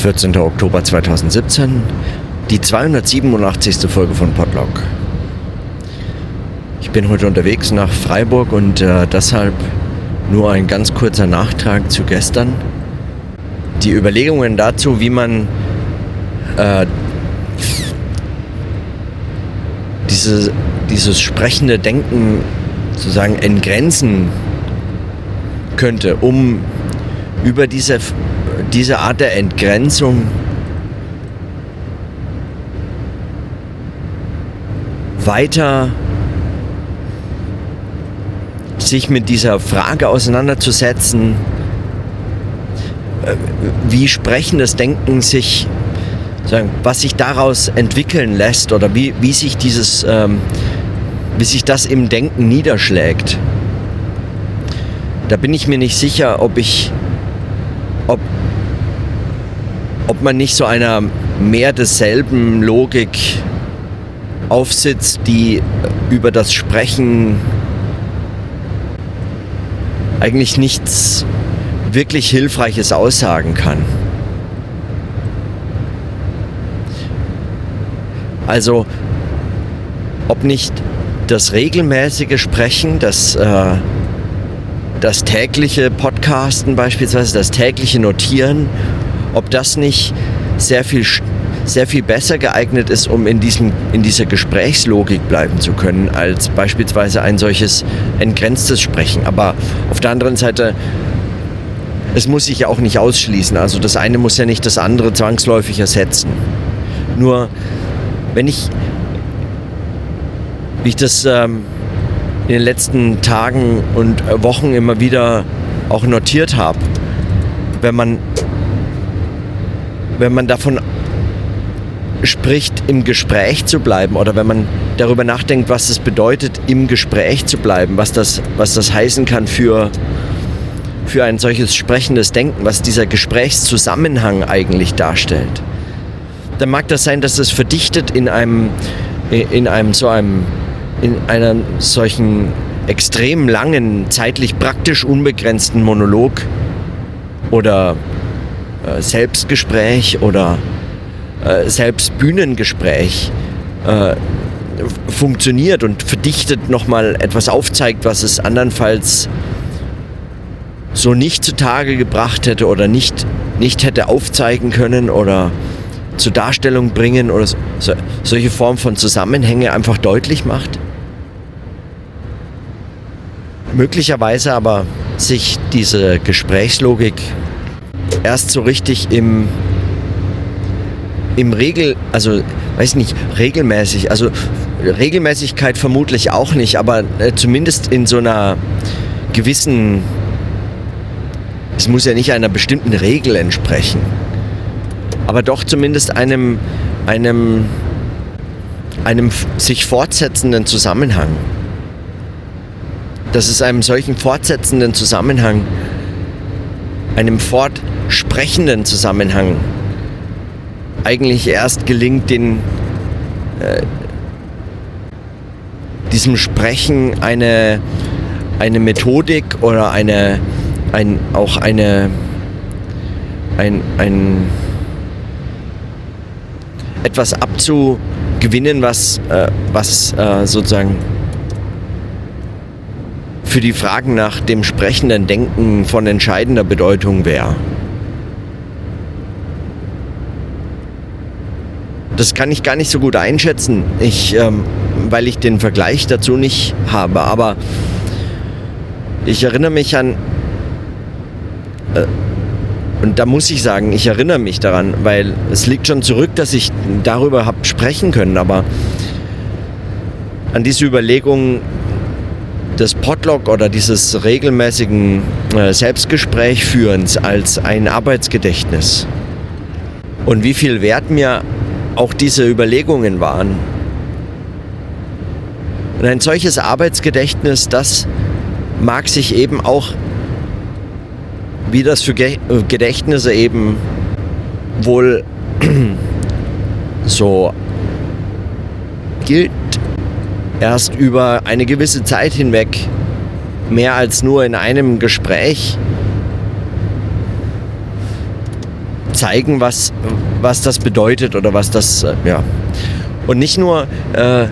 14. Oktober 2017, die 287. Folge von Podlog. Ich bin heute unterwegs nach Freiburg und äh, deshalb nur ein ganz kurzer Nachtrag zu gestern. Die Überlegungen dazu, wie man äh, diese, dieses sprechende Denken sozusagen entgrenzen könnte, um über diese, diese Art der Entgrenzung weiter sich mit dieser Frage auseinanderzusetzen, äh, wie sprechendes Denken sich, was sich daraus entwickeln lässt oder wie, wie sich dieses, ähm, wie sich das im Denken niederschlägt. Da bin ich mir nicht sicher, ob ich, ob, ob man nicht so einer mehr desselben Logik aufsitzt, die über das Sprechen eigentlich nichts wirklich Hilfreiches aussagen kann. Also, ob nicht das regelmäßige Sprechen, das, äh, das tägliche Podcasten beispielsweise, das tägliche Notieren, ob das nicht sehr viel sehr viel besser geeignet ist, um in, diesem, in dieser Gesprächslogik bleiben zu können, als beispielsweise ein solches entgrenztes Sprechen. Aber auf der anderen Seite, es muss sich ja auch nicht ausschließen. Also das eine muss ja nicht das andere zwangsläufig ersetzen. Nur, wenn ich, wie ich das ähm, in den letzten Tagen und Wochen immer wieder auch notiert habe, wenn man, wenn man davon spricht, im Gespräch zu bleiben oder wenn man darüber nachdenkt, was es bedeutet, im Gespräch zu bleiben, was das, was das heißen kann für, für ein solches sprechendes Denken, was dieser Gesprächszusammenhang eigentlich darstellt, dann mag das sein, dass es verdichtet in einem, in einem so einem, in einer solchen extrem langen, zeitlich praktisch unbegrenzten Monolog oder äh, Selbstgespräch oder äh, selbst Bühnengespräch äh, funktioniert und verdichtet nochmal etwas aufzeigt, was es andernfalls so nicht zutage gebracht hätte oder nicht, nicht hätte aufzeigen können oder zur Darstellung bringen oder so, solche Form von Zusammenhänge einfach deutlich macht. Möglicherweise aber sich diese Gesprächslogik erst so richtig im im Regel, also weiß nicht, regelmäßig, also Regelmäßigkeit vermutlich auch nicht, aber äh, zumindest in so einer gewissen, es muss ja nicht einer bestimmten Regel entsprechen, aber doch zumindest einem, einem, einem sich fortsetzenden Zusammenhang. Dass es einem solchen fortsetzenden Zusammenhang, einem fortsprechenden Zusammenhang eigentlich erst gelingt, den, äh, diesem Sprechen eine, eine Methodik oder eine, ein, auch eine, ein, ein, etwas abzugewinnen, was, äh, was äh, sozusagen für die Fragen nach dem sprechenden Denken von entscheidender Bedeutung wäre. Das kann ich gar nicht so gut einschätzen, ich, ähm, weil ich den Vergleich dazu nicht habe. Aber ich erinnere mich an, äh, und da muss ich sagen, ich erinnere mich daran, weil es liegt schon zurück, dass ich darüber habe sprechen können, aber an diese Überlegung des Podlog oder dieses regelmäßigen äh, Selbstgesprächführens als ein Arbeitsgedächtnis. Und wie viel Wert mir auch diese Überlegungen waren. Und ein solches Arbeitsgedächtnis, das mag sich eben auch, wie das für Gedächtnisse eben wohl so gilt, erst über eine gewisse Zeit hinweg mehr als nur in einem Gespräch zeigen, was, was das bedeutet oder was das, äh, ja. Und nicht nur, äh,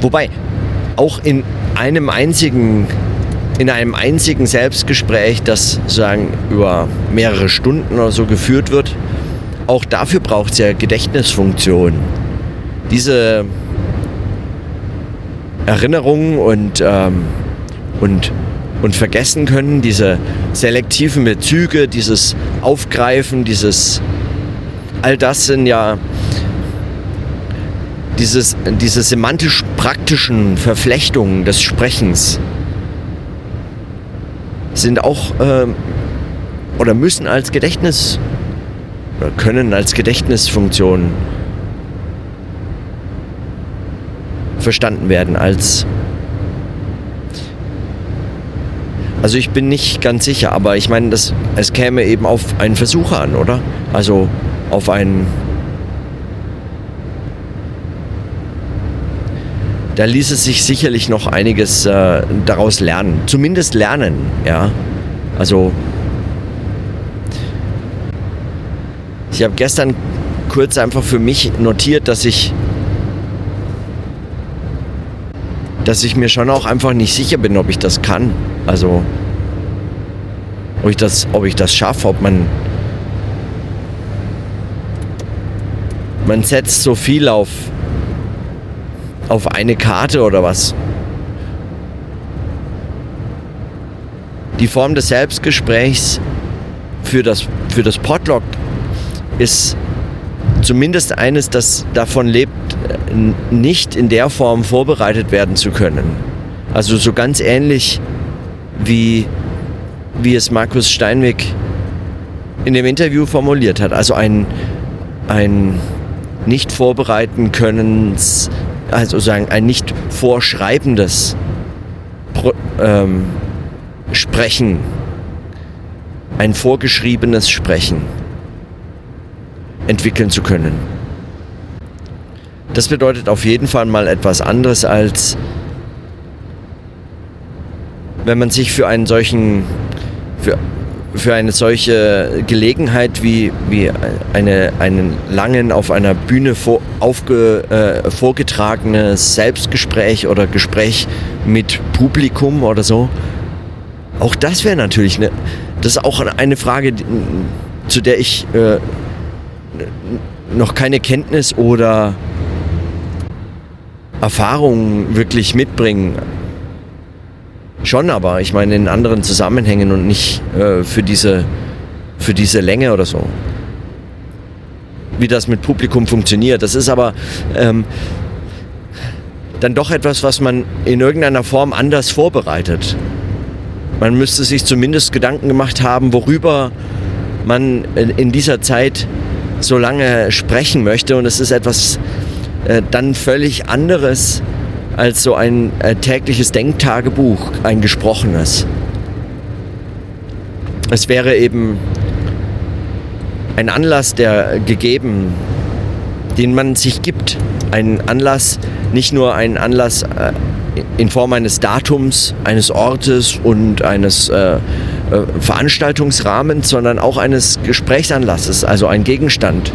wobei auch in einem einzigen, in einem einzigen Selbstgespräch, das sozusagen über mehrere Stunden oder so geführt wird, auch dafür braucht es ja Gedächtnisfunktion. Diese Erinnerungen und, ähm, und, und vergessen können, diese selektiven Bezüge, dieses Aufgreifen, dieses, all das sind ja dieses, diese semantisch-praktischen Verflechtungen des Sprechens sind auch äh, oder müssen als Gedächtnis oder können als Gedächtnisfunktion verstanden werden als also ich bin nicht ganz sicher, aber ich meine, das, es käme eben auf einen Versuch an, oder? Also auf einen da ließe sich sicherlich noch einiges äh, daraus lernen. Zumindest lernen, ja. Also ich habe gestern kurz einfach für mich notiert, dass ich dass ich mir schon auch einfach nicht sicher bin, ob ich das kann. Also ob ich das, ob ich das schaffe, ob man man setzt so viel auf auf eine Karte oder was. Die Form des Selbstgesprächs für das, für das Podlog ist zumindest eines, das davon lebt, nicht in der Form vorbereitet werden zu können. Also so ganz ähnlich wie, wie es Markus Steinweg in dem Interview formuliert hat. Also ein, ein nicht vorbereiten können also sagen, ein nicht vorschreibendes Pro, ähm, Sprechen, ein vorgeschriebenes Sprechen entwickeln zu können. Das bedeutet auf jeden Fall mal etwas anderes als wenn man sich für einen solchen, für für eine solche Gelegenheit wie, wie eine, einen langen auf einer Bühne vor, aufge, äh, vorgetragenes Selbstgespräch oder Gespräch mit Publikum oder so. Auch das wäre natürlich eine, das ist auch eine Frage, zu der ich äh, noch keine Kenntnis oder Erfahrung wirklich mitbringe. Schon, aber ich meine in anderen Zusammenhängen und nicht äh, für, diese, für diese Länge oder so. Wie das mit Publikum funktioniert. Das ist aber ähm, dann doch etwas, was man in irgendeiner Form anders vorbereitet. Man müsste sich zumindest Gedanken gemacht haben, worüber man in dieser Zeit so lange sprechen möchte. Und es ist etwas äh, dann völlig anderes, als so ein äh, tägliches Denktagebuch, ein gesprochenes. Es wäre eben ein Anlass, der gegeben, den man sich gibt. Ein Anlass, nicht nur ein Anlass äh, in Form eines Datums, eines Ortes und eines äh, äh, Veranstaltungsrahmens, sondern auch eines Gesprächsanlasses, also ein Gegenstand,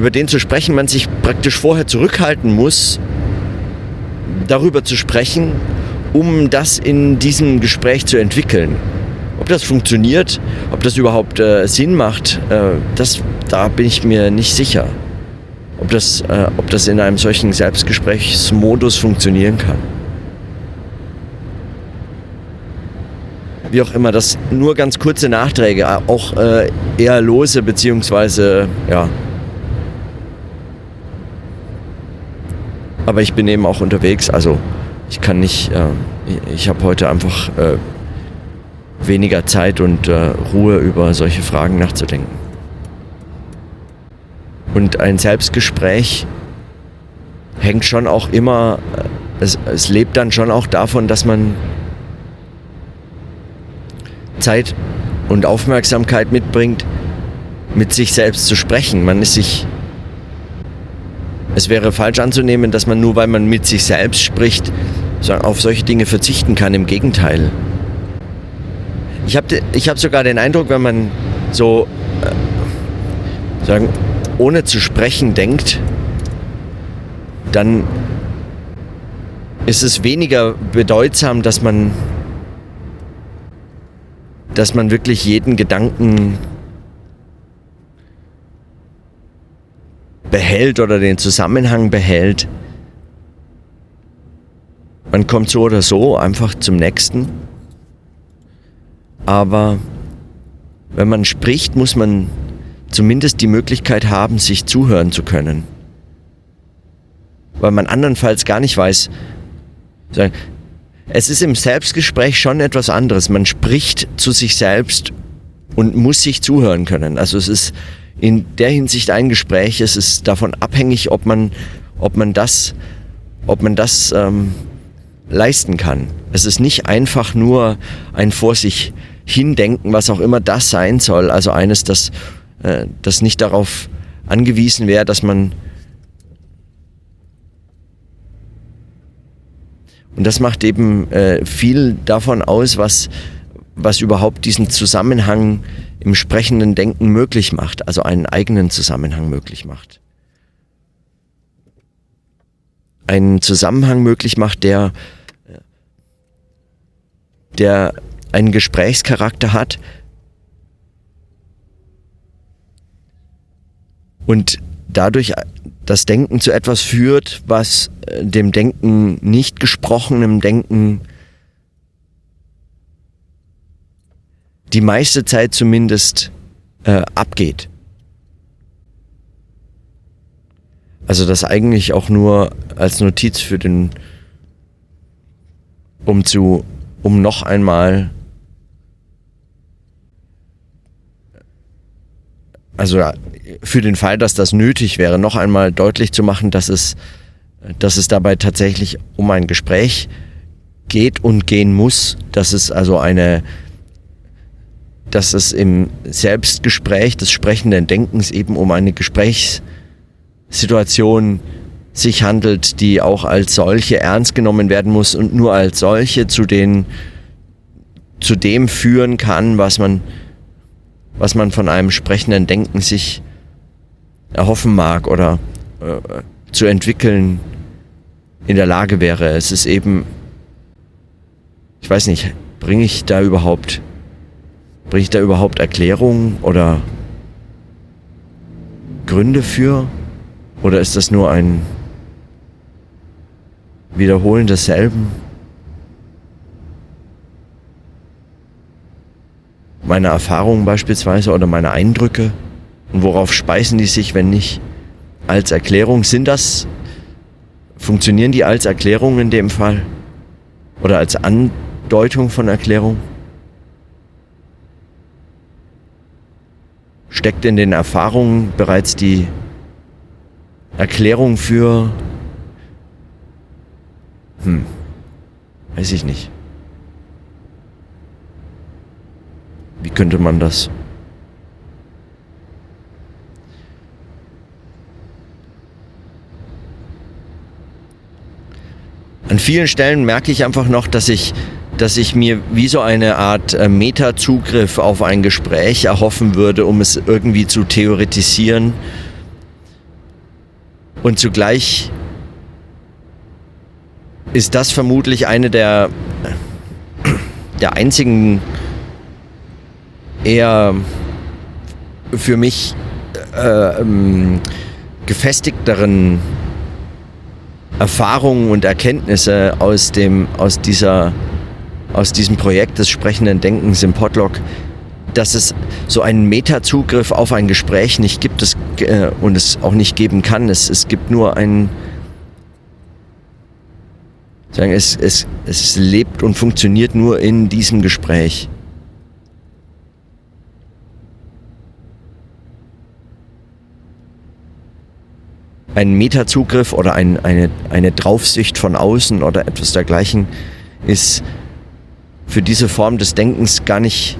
über den zu sprechen man sich praktisch vorher zurückhalten muss, darüber zu sprechen, um das in diesem Gespräch zu entwickeln. Ob das funktioniert, ob das überhaupt äh, Sinn macht, äh, das, da bin ich mir nicht sicher. Ob das, äh, ob das in einem solchen Selbstgesprächsmodus funktionieren kann. Wie auch immer, das nur ganz kurze Nachträge, auch äh, eher lose, beziehungsweise ja, aber ich bin eben auch unterwegs, also ich kann nicht, äh, ich habe heute einfach äh, weniger Zeit und äh, Ruhe über solche Fragen nachzudenken. Und ein Selbstgespräch hängt schon auch immer, äh, es, es lebt dann schon auch davon, dass man Zeit und Aufmerksamkeit mitbringt, mit sich selbst zu sprechen. Man ist sich es wäre falsch anzunehmen, dass man nur weil man mit sich selbst spricht, auf solche Dinge verzichten kann. Im Gegenteil. Ich habe ich hab sogar den Eindruck, wenn man so äh, sagen, ohne zu sprechen denkt, dann ist es weniger bedeutsam, dass man, dass man wirklich jeden Gedanken behält oder den Zusammenhang behält. Man kommt so oder so einfach zum nächsten. Aber wenn man spricht, muss man zumindest die Möglichkeit haben, sich zuhören zu können. Weil man andernfalls gar nicht weiß, es ist im Selbstgespräch schon etwas anderes. Man spricht zu sich selbst und muss sich zuhören können. Also es ist in der Hinsicht ein Gespräch. Es ist davon abhängig, ob man, ob man das, ob man das ähm, leisten kann. Es ist nicht einfach nur ein vor sich hindenken, was auch immer das sein soll. Also eines, das, äh, das nicht darauf angewiesen wäre, dass man Und das macht eben äh, viel davon aus, was, was überhaupt diesen Zusammenhang im sprechenden Denken möglich macht, also einen eigenen Zusammenhang möglich macht. Einen Zusammenhang möglich macht, der, der einen Gesprächscharakter hat und dadurch das Denken zu etwas führt, was äh, dem Denken nicht gesprochenem Denken die meiste Zeit zumindest äh, abgeht. Also das eigentlich auch nur als Notiz für den, um zu, um noch einmal, also für den Fall, dass das nötig wäre, noch einmal deutlich zu machen, dass es, dass es dabei tatsächlich um ein Gespräch geht und gehen muss, dass es also eine, dass es im Selbstgespräch des sprechenden Denkens eben um eine Gesprächssituation sich handelt, die auch als solche ernst genommen werden muss und nur als solche zu den zu dem führen kann, was man was man von einem sprechenden Denken sich erhoffen mag oder äh, zu entwickeln in der Lage wäre. Es ist eben, ich weiß nicht, bringe ich da überhaupt, bringe ich da überhaupt Erklärungen oder Gründe für? Oder ist das nur ein Wiederholen desselben? Meine Erfahrungen beispielsweise oder meine Eindrücke? Und worauf speisen die sich, wenn nicht als Erklärung? Sind das, funktionieren die als Erklärung in dem Fall? Oder als Andeutung von Erklärung? Steckt in den Erfahrungen bereits die Erklärung für, hm, weiß ich nicht. Wie könnte man das An vielen Stellen merke ich einfach noch, dass ich, dass ich mir wie so eine Art äh, Meta-Zugriff auf ein Gespräch erhoffen würde, um es irgendwie zu theoretisieren. Und zugleich ist das vermutlich eine der, der einzigen eher für mich äh, ähm, gefestigteren Erfahrungen und Erkenntnisse aus, dem, aus, dieser, aus diesem Projekt des sprechenden Denkens im Podlog, dass es so einen Meta-Zugriff auf ein Gespräch nicht gibt es, äh, und es auch nicht geben kann. Es, es gibt nur einen, sagen, es, es, es lebt und funktioniert nur in diesem Gespräch. ein Metazugriff oder ein, eine, eine Draufsicht von außen oder etwas dergleichen ist für diese Form des Denkens gar nicht.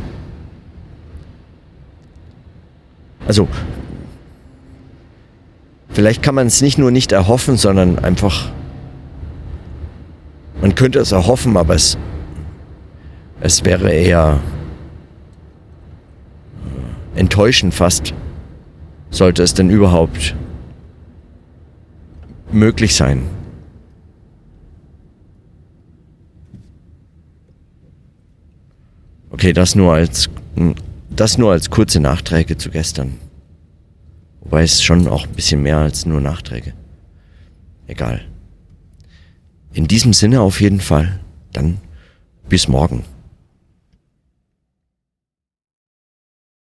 Also, vielleicht kann man es nicht nur nicht erhoffen, sondern einfach. Man könnte es erhoffen, aber es, es wäre eher enttäuschend fast, sollte es denn überhaupt möglich sein. Okay, das nur als das nur als kurze Nachträge zu gestern. Wobei es schon auch ein bisschen mehr als nur Nachträge. Egal. In diesem Sinne auf jeden Fall. Dann bis morgen.